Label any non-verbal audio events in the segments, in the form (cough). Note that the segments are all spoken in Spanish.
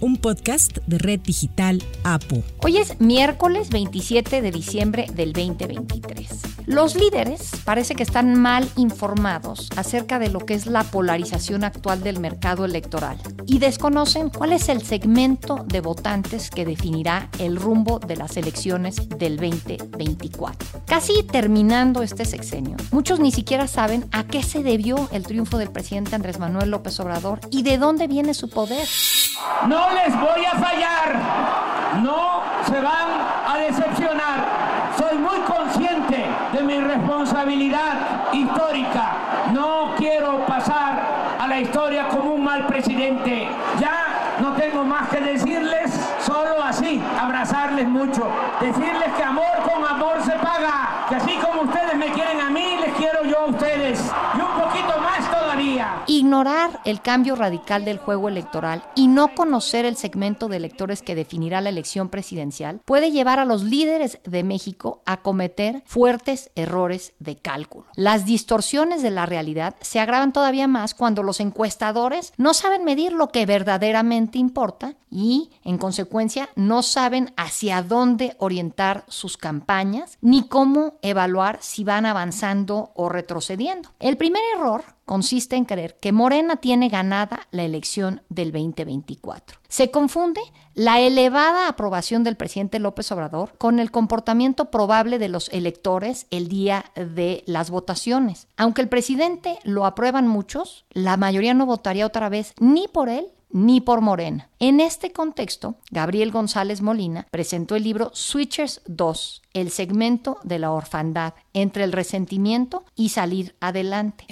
un podcast de Red Digital APO. Hoy es miércoles 27 de diciembre del 2023. Los líderes parece que están mal informados acerca de lo que es la polarización actual del mercado electoral y desconocen cuál es el segmento de votantes que definirá el rumbo de las elecciones del 2024. Casi terminando este sexenio, muchos ni siquiera saben a qué se debió el triunfo del presidente Andrés Manuel López Obrador y de dónde viene su poder. No les voy a fallar, no se van a decepcionar. Soy muy consciente de mi responsabilidad histórica. No quiero pasar a la historia como un mal presidente. Ya no tengo más que decirles, solo así, abrazarles mucho. Decirles que amor con amor se paga. Que así como ustedes me quieren a mí, les quiero yo a ustedes. Y un poquito más todavía. Ignorar el cambio radical del juego electoral y no conocer el segmento de electores que definirá la elección presidencial puede llevar a los líderes de México a cometer fuertes errores de cálculo. Las distorsiones de la realidad se agravan todavía más cuando los encuestadores no saben medir lo que verdaderamente importa y, en consecuencia, no saben hacia dónde orientar sus campañas ni cómo evaluar si van avanzando o retrocediendo. El primer error consiste en creer que Morena tiene ganada la elección del 2024. Se confunde la elevada aprobación del presidente López Obrador con el comportamiento probable de los electores el día de las votaciones. Aunque el presidente lo aprueban muchos, la mayoría no votaría otra vez ni por él ni por Morena. En este contexto, Gabriel González Molina presentó el libro Switchers 2, el segmento de la orfandad entre el resentimiento y salir adelante.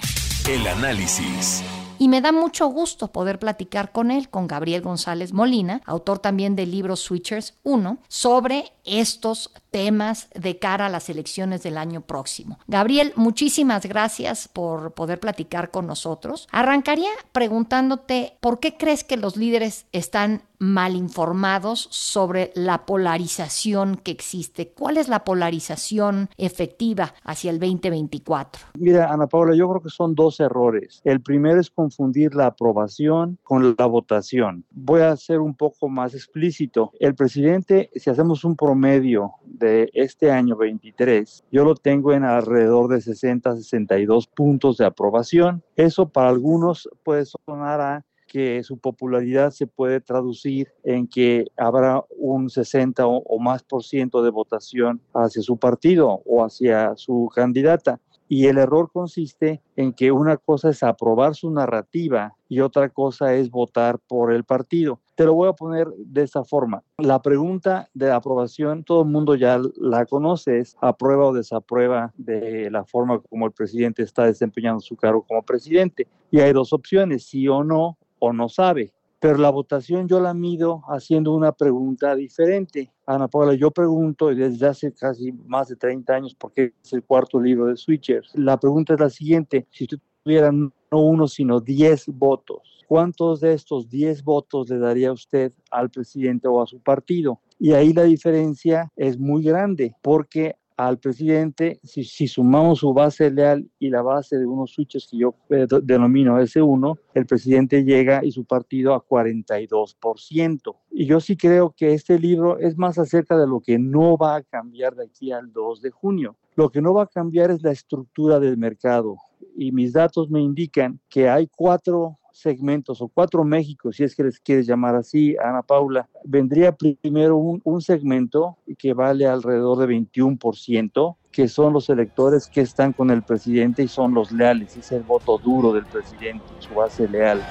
El análisis. Y me da mucho gusto poder platicar con él, con Gabriel González Molina, autor también del libro Switchers 1, sobre estos temas de cara a las elecciones del año próximo. Gabriel, muchísimas gracias por poder platicar con nosotros. Arrancaría preguntándote por qué crees que los líderes están mal informados sobre la polarización que existe. ¿Cuál es la polarización efectiva hacia el 2024? Mira, Ana Paula, yo creo que son dos errores. El primero es confundir la aprobación con la votación. Voy a ser un poco más explícito. El presidente, si hacemos un promedio de este año 23, yo lo tengo en alrededor de 60, 62 puntos de aprobación. Eso para algunos puede sonar a que su popularidad se puede traducir en que habrá un 60 o, más por ciento de votación hacia su partido o hacia su candidata. Y el error consiste en que una cosa es aprobar su narrativa y otra cosa es votar por el partido. Te lo voy a poner de esta forma. La pregunta de aprobación, todo el mundo ya la conoce, es aprueba o desaprueba de la forma como el presidente está desempeñando su cargo como presidente. Y hay dos opciones, sí o no, o no sabe. Pero la votación yo la mido haciendo una pregunta diferente. Ana Paula, yo pregunto desde hace casi más de 30 años, porque es el cuarto libro de Switchers. La pregunta es la siguiente: si usted tuviera no uno, sino 10 votos, ¿cuántos de estos 10 votos le daría usted al presidente o a su partido? Y ahí la diferencia es muy grande, porque al presidente, si, sumamos su base leal y la base de unos switches que yo eh, denomino S1, el presidente llega y su partido a 42%. Y yo sí creo que este libro es más acerca de lo que no va a cambiar de aquí al 2 de junio. Lo que no va a cambiar es la estructura del mercado. Y mis datos me indican que hay cuatro segmentos o cuatro México, si es que les quieres llamar así, Ana Paula, vendría primero un, un segmento que vale alrededor de 21%, que son los electores que están con el presidente y son los leales, es el voto duro del presidente, su base leal.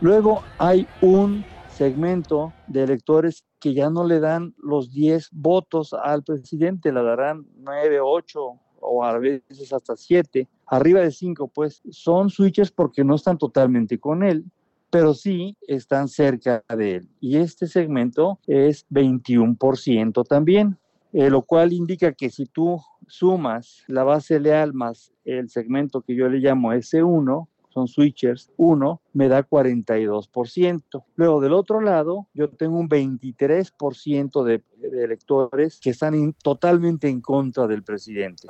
Luego hay un segmento de electores que ya no le dan los 10 votos al presidente, le darán 9, 8 o a veces hasta 7, arriba de 5, pues son switches porque no están totalmente con él, pero sí están cerca de él. Y este segmento es 21% también, eh, lo cual indica que si tú sumas la base leal más el segmento que yo le llamo S1, son switchers 1, me da 42%. Luego del otro lado, yo tengo un 23% de, de, electores que están totalmente en contra del presidente.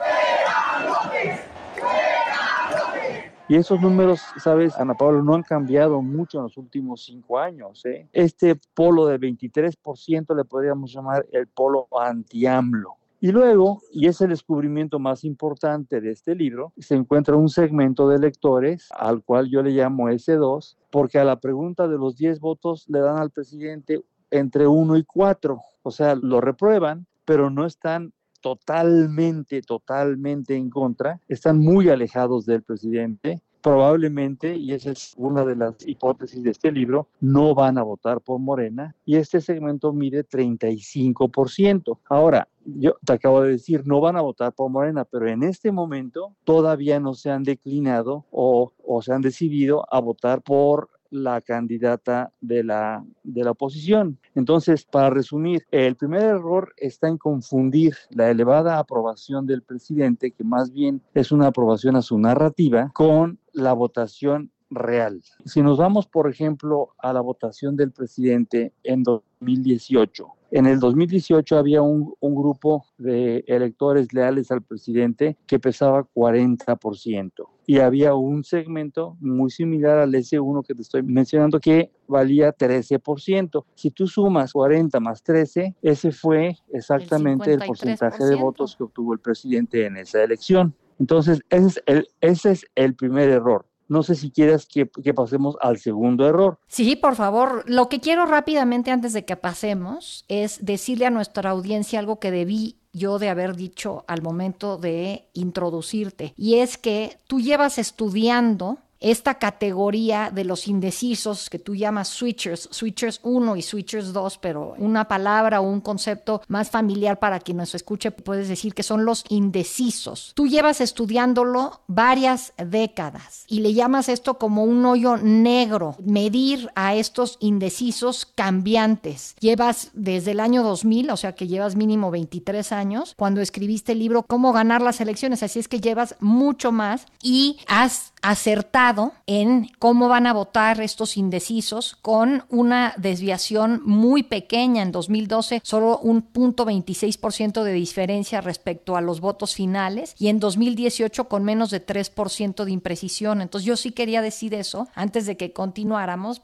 Y esos números, sabes, Ana Paula, no han cambiado mucho en los últimos cinco años. ¿eh? Este polo de 23% le podríamos llamar el polo anti-AMLO. Y luego, y es el descubrimiento más importante de este libro, se encuentra un segmento de lectores al cual yo le llamo S2, porque a la pregunta de los 10 votos le dan al presidente entre 1 y 4. O sea, lo reprueban, pero no están totalmente, totalmente en contra, están muy alejados del presidente. Probablemente, y esa es una de las hipótesis de este libro, no van a votar por Morena y este segmento mide 35%. Ahora, yo te acabo de decir, no van a votar por Morena, pero en este momento todavía no se han declinado o, o se han decidido a votar por la candidata de la, de la oposición. Entonces, para resumir, el primer error está en confundir la elevada aprobación del presidente, que más bien es una aprobación a su narrativa, con la votación real. Si nos vamos, por ejemplo, a la votación del presidente en 2018, en el 2018 había un, un, grupo de electores leales al presidente que pesaba 40% y había un segmento muy similar al S1 que te estoy mencionando que valía 13%. Si tú sumas 40 más 13, ese fue exactamente el, el porcentaje de votos que obtuvo el presidente en esa elección. Entonces, ese es el, ese es el primer error. No sé si quieres que, que, pasemos al segundo error. Sí, por favor. Lo que quiero rápidamente antes de que pasemos es decirle a nuestra audiencia algo que debí yo de haber dicho al momento de introducirte. Y es que tú llevas estudiando esta categoría de los indecisos que tú llamas switchers, switchers 1 y switchers 2, pero una palabra o un concepto más familiar para quien nos escuche, puedes decir que son los indecisos. Tú llevas estudiándolo varias décadas y le llamas esto como un hoyo negro, medir a estos indecisos cambiantes. Llevas desde el año 2000, o sea que llevas mínimo 23 años, cuando escribiste el libro Cómo ganar las elecciones, así es que llevas mucho más y has acertado en cómo van a votar estos indecisos con una desviación muy pequeña en 2012, solo un punto 26% de diferencia respecto a los votos finales y en 2018 con menos de 3% de imprecisión. Entonces yo sí quería decir eso antes de que continuáramos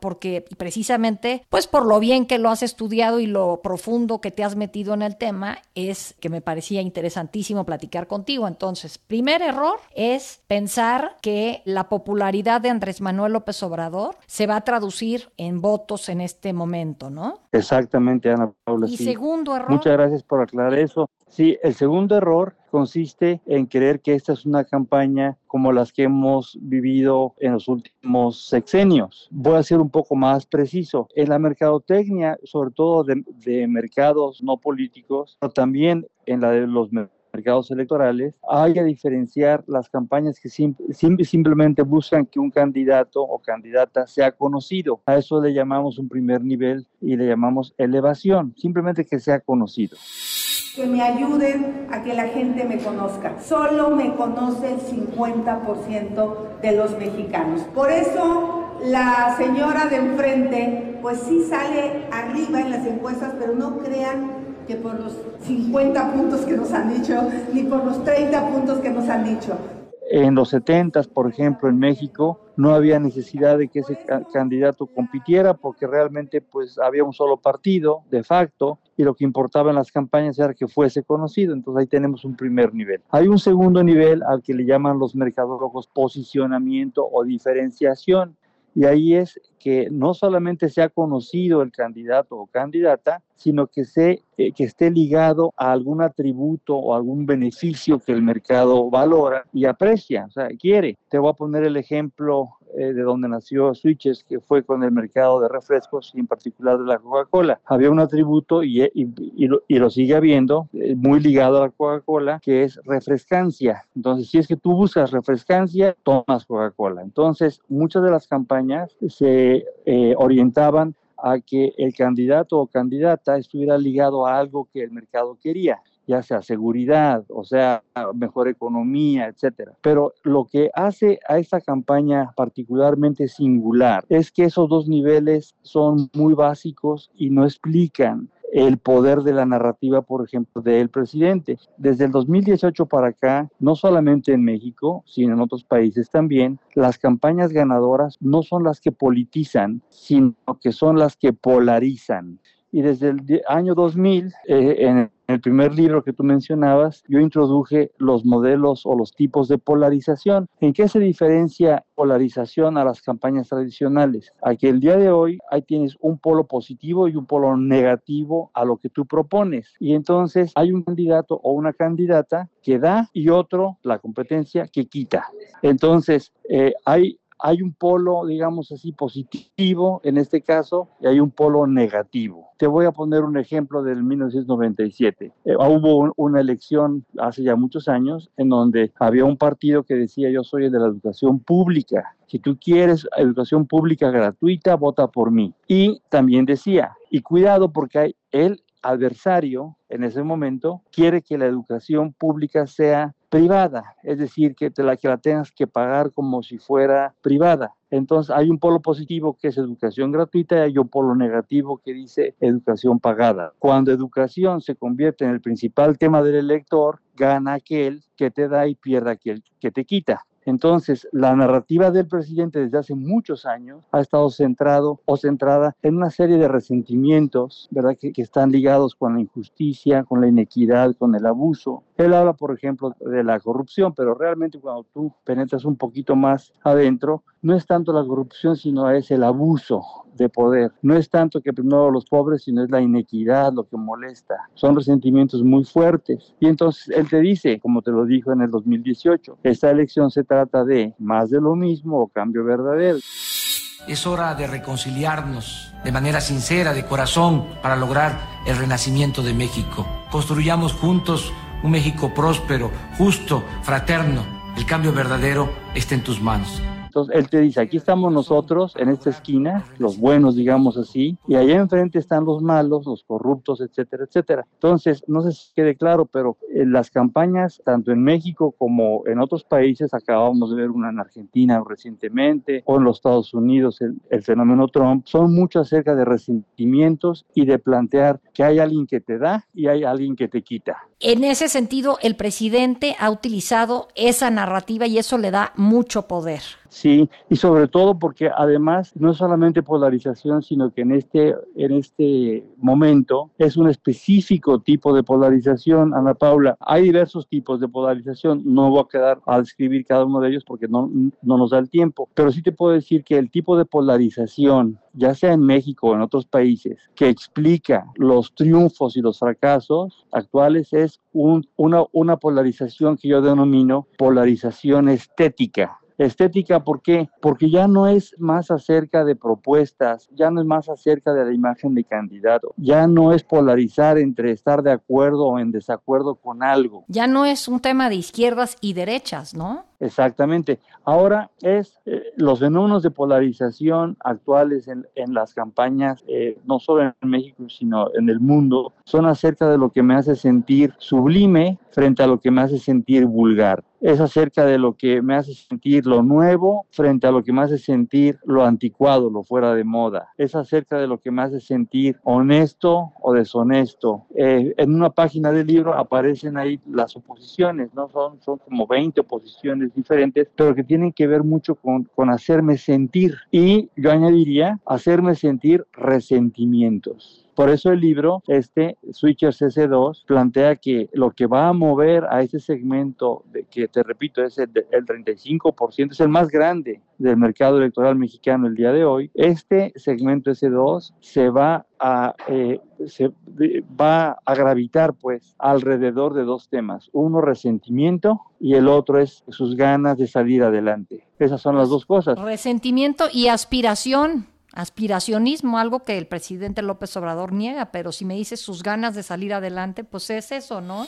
porque precisamente pues por lo bien que lo has estudiado y lo profundo que te has metido en el tema es que me parecía interesantísimo platicar contigo. Entonces, primer error es pensar que la popularidad de Andrés Manuel López Obrador se va a traducir en votos en este momento, ¿no? Exactamente, Ana Paula. Y sí. segundo error. Muchas gracias por aclarar eso. Sí, el segundo error consiste en creer que esta es una campaña como las que hemos vivido en los últimos sexenios. Voy a ser un poco más preciso. En la mercadotecnia, sobre todo de, de mercados no políticos, pero también en la de los mercados mercados electorales, hay a diferenciar las campañas que sim simplemente buscan que un candidato o candidata sea conocido. A eso le llamamos un primer nivel y le llamamos elevación, simplemente que sea conocido que me ayuden a que la gente me conozca. Solo me conoce el 50% de los mexicanos. Por eso la señora de enfrente, pues sí sale arriba en las encuestas, pero no crean que por los 50 puntos que nos han dicho, ni por los 30 puntos que nos han dicho. En los 70, por ejemplo, en México, no había necesidad de que ese candidato compitiera porque realmente pues había un solo partido de facto y lo que importaba en las campañas era que fuese conocido. Entonces ahí tenemos un primer nivel. Hay un segundo nivel al que le llaman los mercadólogos posicionamiento o diferenciación. Y ahí es que no solamente sea conocido el candidato o candidata, sino que, se, eh, que esté ligado a algún atributo o algún beneficio que el mercado valora y aprecia, o sea, quiere. Te voy a poner el ejemplo eh, de donde nació Switches, que fue con el mercado de refrescos y en particular de la Coca-Cola. Había un atributo y, y, y, lo, y, lo, sigue habiendo, eh, muy ligado a la Coca-Cola, que es refrescancia. Entonces, si es que tú buscas refrescancia, tomas Coca-Cola. Entonces, muchas de las campañas se eh, orientaban a que el candidato o candidata estuviera ligado a algo que el mercado quería. Ya sea seguridad, o sea, mejor economía, etcétera. Pero lo que hace a esta campaña particularmente singular es que esos dos niveles son muy básicos y no explican el poder de la narrativa, por ejemplo, del presidente. Desde el 2018 para acá, no solamente en México, sino en otros países también, las campañas ganadoras no son las que politizan, sino que son las que polarizan. Y desde el año 2000, eh, en el primer libro que tú mencionabas, yo introduje los modelos o los tipos de polarización. ¿En qué se diferencia polarización a las campañas tradicionales? Aquí el día de hoy ahí tienes un polo positivo y un polo negativo a lo que tú propones. Y entonces hay un candidato o una candidata que da y otro, la competencia, que quita. Entonces, eh, hay hay un polo, digamos así, positivo en este caso y hay un polo negativo. Te voy a poner un ejemplo del 1997. Eh, hubo una elección hace ya muchos años en donde había un partido que decía yo soy el de la educación pública. Si tú quieres educación pública gratuita, vota por mí. Y también decía, y cuidado porque hay el adversario en ese momento quiere que la educación pública sea privada, es decir, que te la que la tengas que pagar como si fuera privada. Entonces hay un polo positivo que es educación gratuita y hay un polo negativo que dice educación pagada. Cuando educación se convierte en el principal tema del elector, gana aquel que te da y pierde aquel que te quita. Entonces, la narrativa del presidente desde hace muchos años ha estado centrado o centrada en una serie de resentimientos, ¿verdad? Que, que, están ligados con la injusticia, con la inequidad, con el abuso. Él habla, por ejemplo, de la corrupción, pero realmente cuando tú penetras un poquito más adentro, no es tanto la corrupción, sino es el abuso de poder. No es tanto que primero los pobres, sino es la inequidad lo que molesta. Son resentimientos muy fuertes. Y entonces él te dice, como te lo dijo en el 2018, esta elección se trata de más de lo mismo o cambio verdadero. Es hora de reconciliarnos de manera sincera, de corazón, para lograr el renacimiento de México. Construyamos juntos un México próspero, justo, fraterno. El cambio verdadero está en tus manos. Entonces él te dice, aquí estamos nosotros en esta esquina, los buenos, digamos así, y allá enfrente están los malos, los corruptos, etcétera, etcétera. Entonces, no sé si quede claro, pero en las campañas, tanto en México como en otros países, acabamos de ver una en Argentina recientemente, o en los Estados Unidos, el, el fenómeno Trump, son mucho acerca de resentimientos y de plantear que hay alguien que te da y hay alguien que te quita. En ese sentido, el presidente ha utilizado esa narrativa y eso le da mucho poder. Sí, y sobre todo porque además no solamente polarización, sino que en este, en este momento es un específico tipo de polarización, Ana Paula. Hay diversos tipos de polarización, no voy a quedar a describir cada uno de ellos porque no, no nos da el tiempo, pero sí te puedo decir que el tipo de polarización ya sea en México o en otros países, que explica los triunfos y los fracasos actuales es un, una, una polarización que yo denomino polarización estética. Estética, ¿por qué? Porque ya no es más acerca de propuestas, ya no es más acerca de la imagen de candidato, ya no es polarizar entre estar de acuerdo o en desacuerdo con algo. Ya no es un tema de izquierdas y derechas, ¿no? Exactamente. Ahora es eh, los fenómenos de polarización actuales en, en las campañas, eh, no solo en México, sino en el mundo, son acerca de lo que me hace sentir sublime frente a lo que me hace sentir vulgar. Es acerca de lo que me hace sentir lo nuevo frente a lo que me hace sentir lo anticuado, lo fuera de moda. Es acerca de lo que me hace sentir honesto o deshonesto. Eh, en una página del libro aparecen ahí las oposiciones, ¿no? Son, son como 20 oposiciones diferentes, pero que tienen que ver mucho con, hacerme sentir. Y yo añadiría, hacerme sentir resentimientos. Por eso el libro, este Switchers S2, plantea que lo que va a mover a ese segmento, de, que te repito, es el, el 35%, es el más grande del mercado electoral mexicano el día de hoy, este segmento S2 se va a, eh, se va a gravitar pues alrededor de dos temas, uno resentimiento y el otro es sus ganas de salir adelante. Esas son las dos cosas. Resentimiento y aspiración aspiracionismo, algo que el presidente López Obrador niega, pero si me dices sus ganas de salir adelante, pues es eso, ¿no?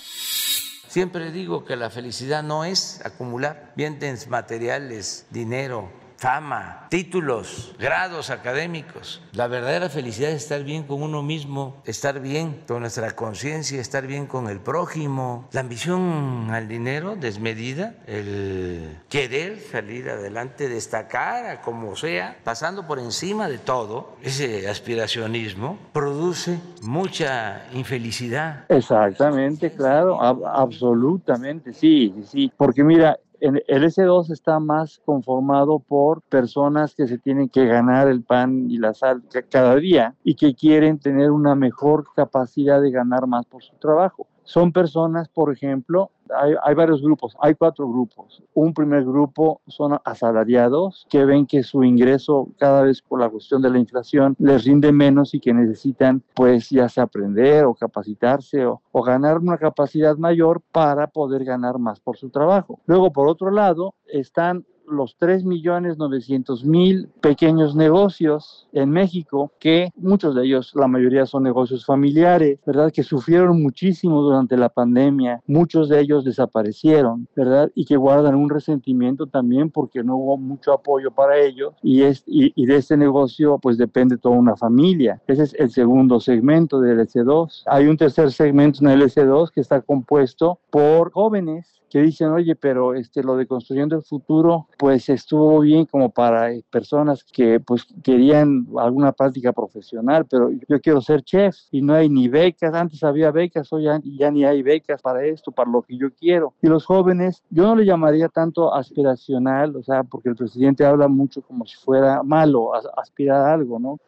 Siempre digo que la felicidad no es acumular bienes materiales, dinero, fama, títulos, grados académicos. La verdadera felicidad es estar bien con uno mismo, estar bien con nuestra conciencia, estar bien con el prójimo. La ambición al dinero desmedida, el querer salir adelante, destacar como sea, pasando por encima de todo, ese aspiracionismo produce mucha infelicidad. Exactamente, claro, absolutamente, sí, sí, porque mira, el S2 está más conformado por personas que se tienen que ganar el pan y la sal cada día y que quieren tener una mejor capacidad de ganar más por su trabajo. Son personas, por ejemplo, hay, varios grupos, hay cuatro grupos. Un primer grupo son asalariados que ven que su ingreso cada vez por la cuestión de la inflación les rinde menos y que necesitan pues ya sea aprender o capacitarse o, o ganar una capacidad mayor para poder ganar más por su trabajo. Luego, por otro lado, están los 3.900.000 pequeños negocios en México, que muchos de ellos, la mayoría son negocios familiares, ¿verdad? Que sufrieron muchísimo durante la pandemia, muchos de ellos desaparecieron, ¿verdad? Y que guardan un resentimiento también porque no hubo mucho apoyo para ellos y, es, y, de este negocio pues depende toda una familia. Ese es el segundo segmento del S2. Hay un tercer segmento en el S2 que está compuesto por jóvenes que dicen, oye, pero este, lo de construyendo el futuro, pues estuvo bien como para eh, personas que pues querían alguna práctica profesional, pero yo quiero ser chef y no hay ni becas, antes había becas, hoy ya, ya ni hay becas para esto, para lo que yo quiero. Y los jóvenes, yo no le llamaría tanto aspiracional, o sea, porque el presidente habla mucho como si fuera malo aspirar a algo, ¿no?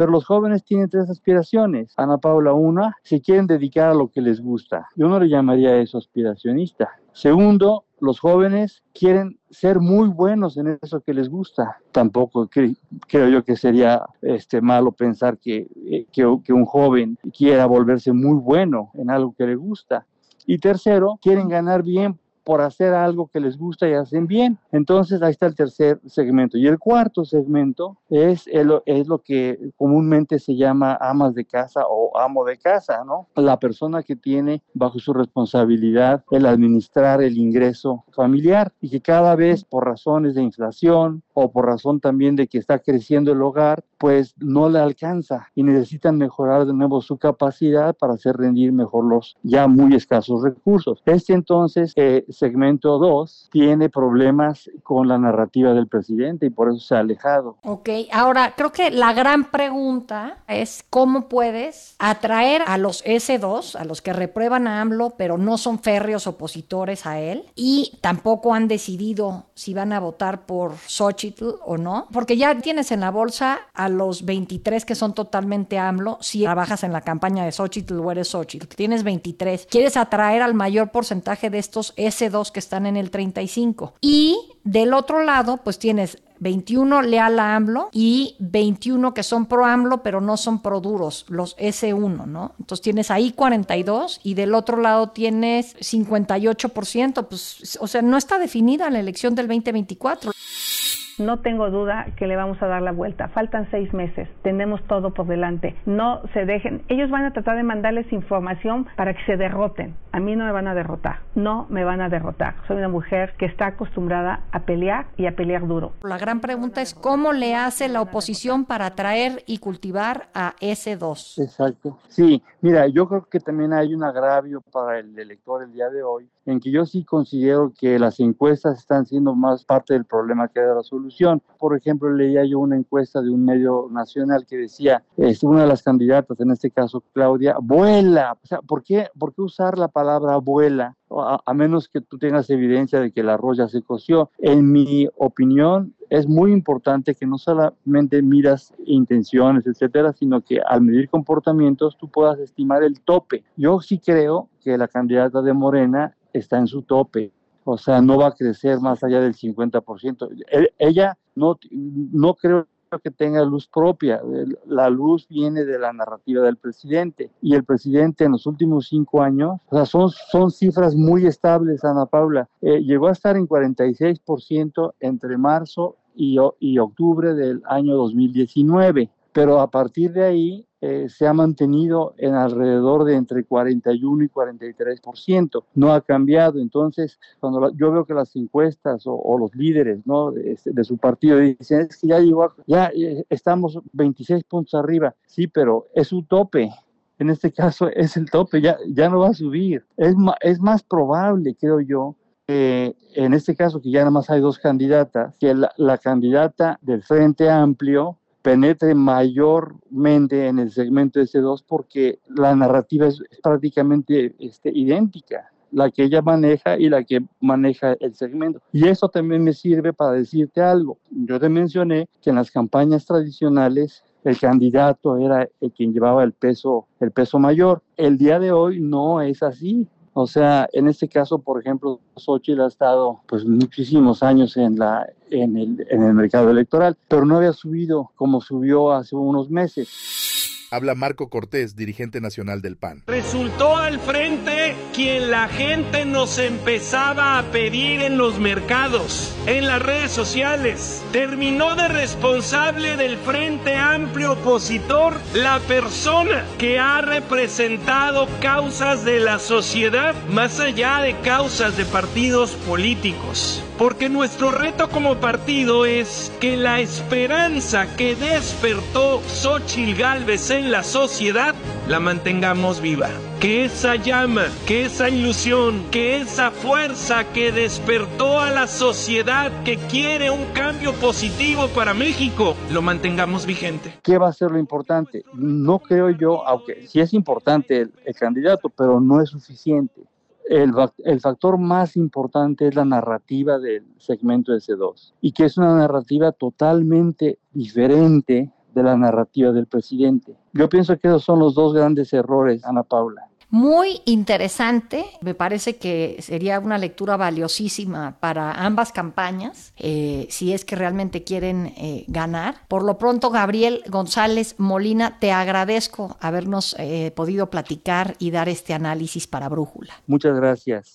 Pero los jóvenes tienen tres aspiraciones. Ana Paula, una, se quieren dedicar a lo que les gusta. Yo no le llamaría eso aspiracionista. Segundo, los jóvenes quieren ser muy buenos en eso que les gusta. Tampoco creo yo que sería este, malo pensar que, eh, que, que un joven quiera volverse muy bueno en algo que le gusta. Y tercero, quieren ganar bien por hacer algo que les gusta y hacen bien. Entonces ahí está el tercer segmento. Y el cuarto segmento es, el, es lo que comúnmente se llama amas de casa o amo de casa, ¿no? La persona que tiene bajo su responsabilidad el administrar el ingreso familiar y que cada vez por razones de inflación o por razón también de que está creciendo el hogar, pues no le alcanza y necesitan mejorar de nuevo su capacidad para hacer rendir mejor los ya muy escasos recursos. Este entonces eh, segmento 2 tiene problemas con la narrativa del presidente y por eso se ha alejado. Ok, ahora creo que la gran pregunta es cómo puedes atraer a los S2, a los que reprueban a AMLO, pero no son férreos opositores a él y tampoco han decidido si van a votar por Xochitl o no, porque ya tienes en la bolsa a los 23 que son totalmente AMLO, si trabajas en la campaña de Xochitl o eres Xochitl, tienes 23, quieres atraer al mayor porcentaje de estos S2 que están en el 35. Y del otro lado, pues tienes 21 leal a AMLO y 21 que son pro AMLO, pero no son pro duros, los S1, ¿no? Entonces tienes ahí 42 y del otro lado tienes 58%, pues, o sea, no está definida la elección del 2024 no tengo duda que le vamos a dar la vuelta. Faltan seis meses, tenemos todo por delante. No se dejen, ellos van a tratar de mandarles información para que se derroten. A mí no me van a derrotar, no me van a derrotar. Soy una mujer que está acostumbrada a pelear y a pelear duro. La gran pregunta es cómo le hace la oposición para atraer y cultivar a ese dos. Exacto. Sí, mira, yo creo que también hay un agravio para el elector el día de hoy, en que yo sí considero que las encuestas están siendo más parte del problema que de la solución. Por ejemplo, leía yo una encuesta de un medio nacional que decía, es una de las candidatas, en este caso Claudia, vuela. O sea, ¿por qué, por qué usar la palabra vuela? A, menos que tú tengas evidencia de que la arroz ya se coció. En mi opinión, es muy importante que no solamente miras intenciones, etcétera, sino que al medir comportamientos tú puedas estimar el tope. Yo sí creo que la candidata de Morena está en su tope, o sea, no va a crecer más allá del 50%. E, ella no, no creo que tenga luz propia. La luz viene de la narrativa del presidente. Y el presidente en los últimos cinco años, o sea, son, son cifras muy estables, Ana Paula. Eh, llegó a estar en 46% entre marzo y, y octubre del año 2019 pero a partir de ahí eh, se ha mantenido en alrededor de entre 41 y 43%, no ha cambiado. Entonces, cuando yo veo que las encuestas o, los líderes ¿no? Este, de, su partido dicen, es que ya llegó, ya eh, estamos 26 puntos arriba, sí, pero es un tope. En este (laughs) caso es el tope, ya, ya no va a subir. Es, es más probable, creo yo, que en este caso que ya nada más hay dos candidatas, que la, la candidata del Frente Amplio penetre mayormente en el segmento S2 porque la narrativa es, prácticamente este, idéntica la que ella maneja y la que maneja el segmento. Y eso también me sirve para decirte algo. Yo te mencioné que en las campañas tradicionales el candidato era el quien llevaba el peso, el peso mayor. El día de hoy no es así. O sea, en este caso, por ejemplo, Xochitl ha estado pues muchísimos años en, la, en, el, en el mercado electoral, pero no había subido como subió hace unos meses. Habla Marco Cortés, dirigente nacional del PAN. Resultó al frente quien la gente nos empezaba a pedir en los mercados, en las redes sociales. Terminó de responsable del Frente Amplio Opositor la persona que ha representado causas de la sociedad más allá de causas de partidos políticos. Porque nuestro reto como partido es que la esperanza que despertó Xochitl Galvez en la sociedad la mantengamos viva. Que esa llama, que esa ilusión, que esa fuerza que despertó a la sociedad que quiere un cambio positivo para México, lo mantengamos vigente. ¿Qué va a ser lo importante? No creo yo, aunque sí es importante el candidato, pero no es suficiente el, factor más importante es la narrativa del segmento S2 y que es una narrativa totalmente diferente de la narrativa del presidente. Yo pienso que esos son los dos grandes errores, Ana Paula muy interesante. Me parece que sería una lectura valiosísima para ambas campañas, eh, si es que realmente quieren eh, ganar. Por lo pronto, Gabriel González Molina, te agradezco habernos eh, podido platicar y dar este análisis para Brújula. Muchas gracias.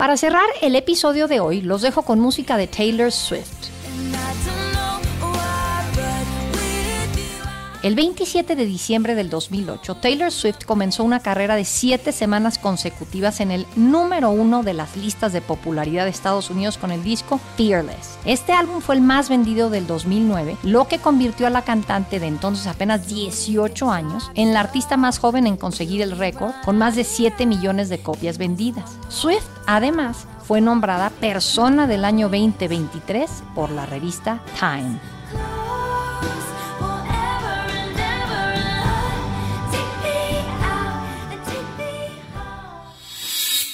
Para cerrar el episodio de hoy, los dejo con música de Taylor Swift. El 27 de diciembre del 2008, Taylor Swift comenzó una carrera de siete semanas consecutivas en el número uno de las listas de popularidad de Estados Unidos con el disco Fearless. Este álbum fue el más vendido del 2009, lo que convirtió a la cantante de entonces apenas 18 años en la artista más joven en conseguir el récord, con más de 7 millones de copias vendidas. Swift, además, fue nombrada Persona del año 2023 por la revista Time.